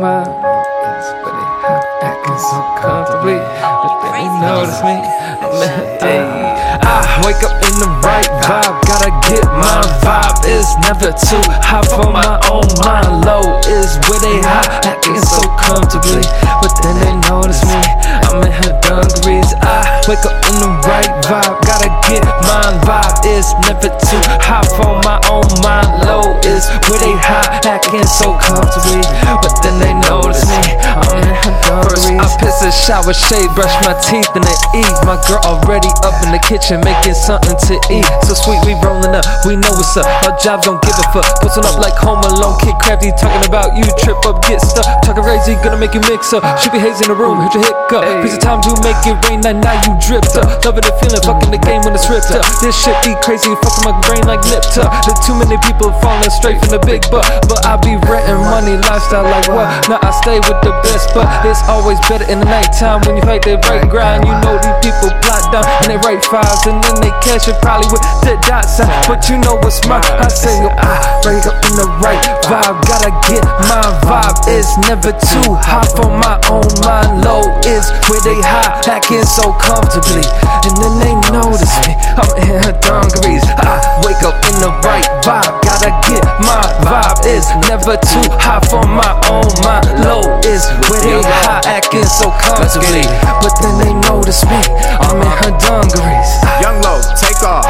mind. But they hot, acting so comfortably. But they notice me. I wake up in the right vibe, gotta get my vibe. It's never too high for my own mind. Low is where they high, acting so comfortably. But then they notice me. I'm in her dungarees. I wake up in the It's never too high for my own mind. Low is where they high, acting so comfortably. But then they notice me. I'm in her dungarees. I piss a shower, shade, brush my teeth, and then eat. My girl already up in the kitchen making something to eat. So sweet, we rolling up, we know what's up. Our jobs don't give a fuck. Posting up like home alone, kid crafty, talking about you. Trip up, get stuck. Talking crazy, gonna make you mix up. Should be haze in the room, hit your hiccup. Piece of time to make it rain, like now you dripped up. Loving the feeling, fucking the game when it's ripped up. This shit be crazy, fucking my brain like up. There's too many people falling straight from the big butt. But I be renting money, lifestyle like what? Now I stay with the best, but it's always better in the nighttime when you fight the right grind. You know these people plot down and they write files and then they catch it probably with the dot sign. But you know what's mine? I say, yo, I break up in the right vibe. Gotta get my vibe. It's never too high for my own mind. Low is where they high, acting so comfortably. And then they notice me. I'm in her dungarees. I wake up in the right vibe. Gotta get my vibe. It's never too high for my own My Low is where they high, acting so comfortably. But then they notice me. I'm in her dungarees. Young low, take off.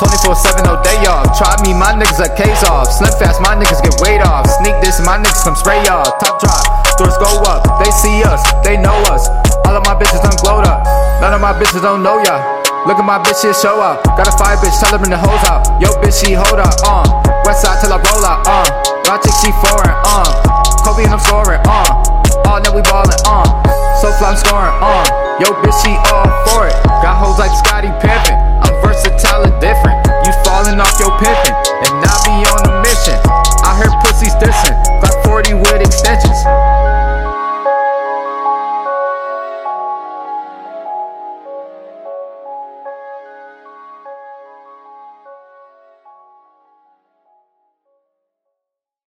24 7 no day off. Try me, my niggas are case off. Slim fast, my niggas get weight off. Sneak this, my niggas come spray off. Top drop, doors go up. They see us, they know us. All of my bitches done glowed up. None of my bitches don't know ya. Look at my bitch, shit show up. Got a fire bitch, tell her bring the hoes out. Yo, bitch, she hold up, uh. West side till I roll out, uh. Y'all chick, she foreign, uh. Kobe and I'm scoring, uh. Oh, all night we ballin', uh. So fly, I'm scoring, uh. Yo, bitch, she all for it. Got hoes like Scotty Perry.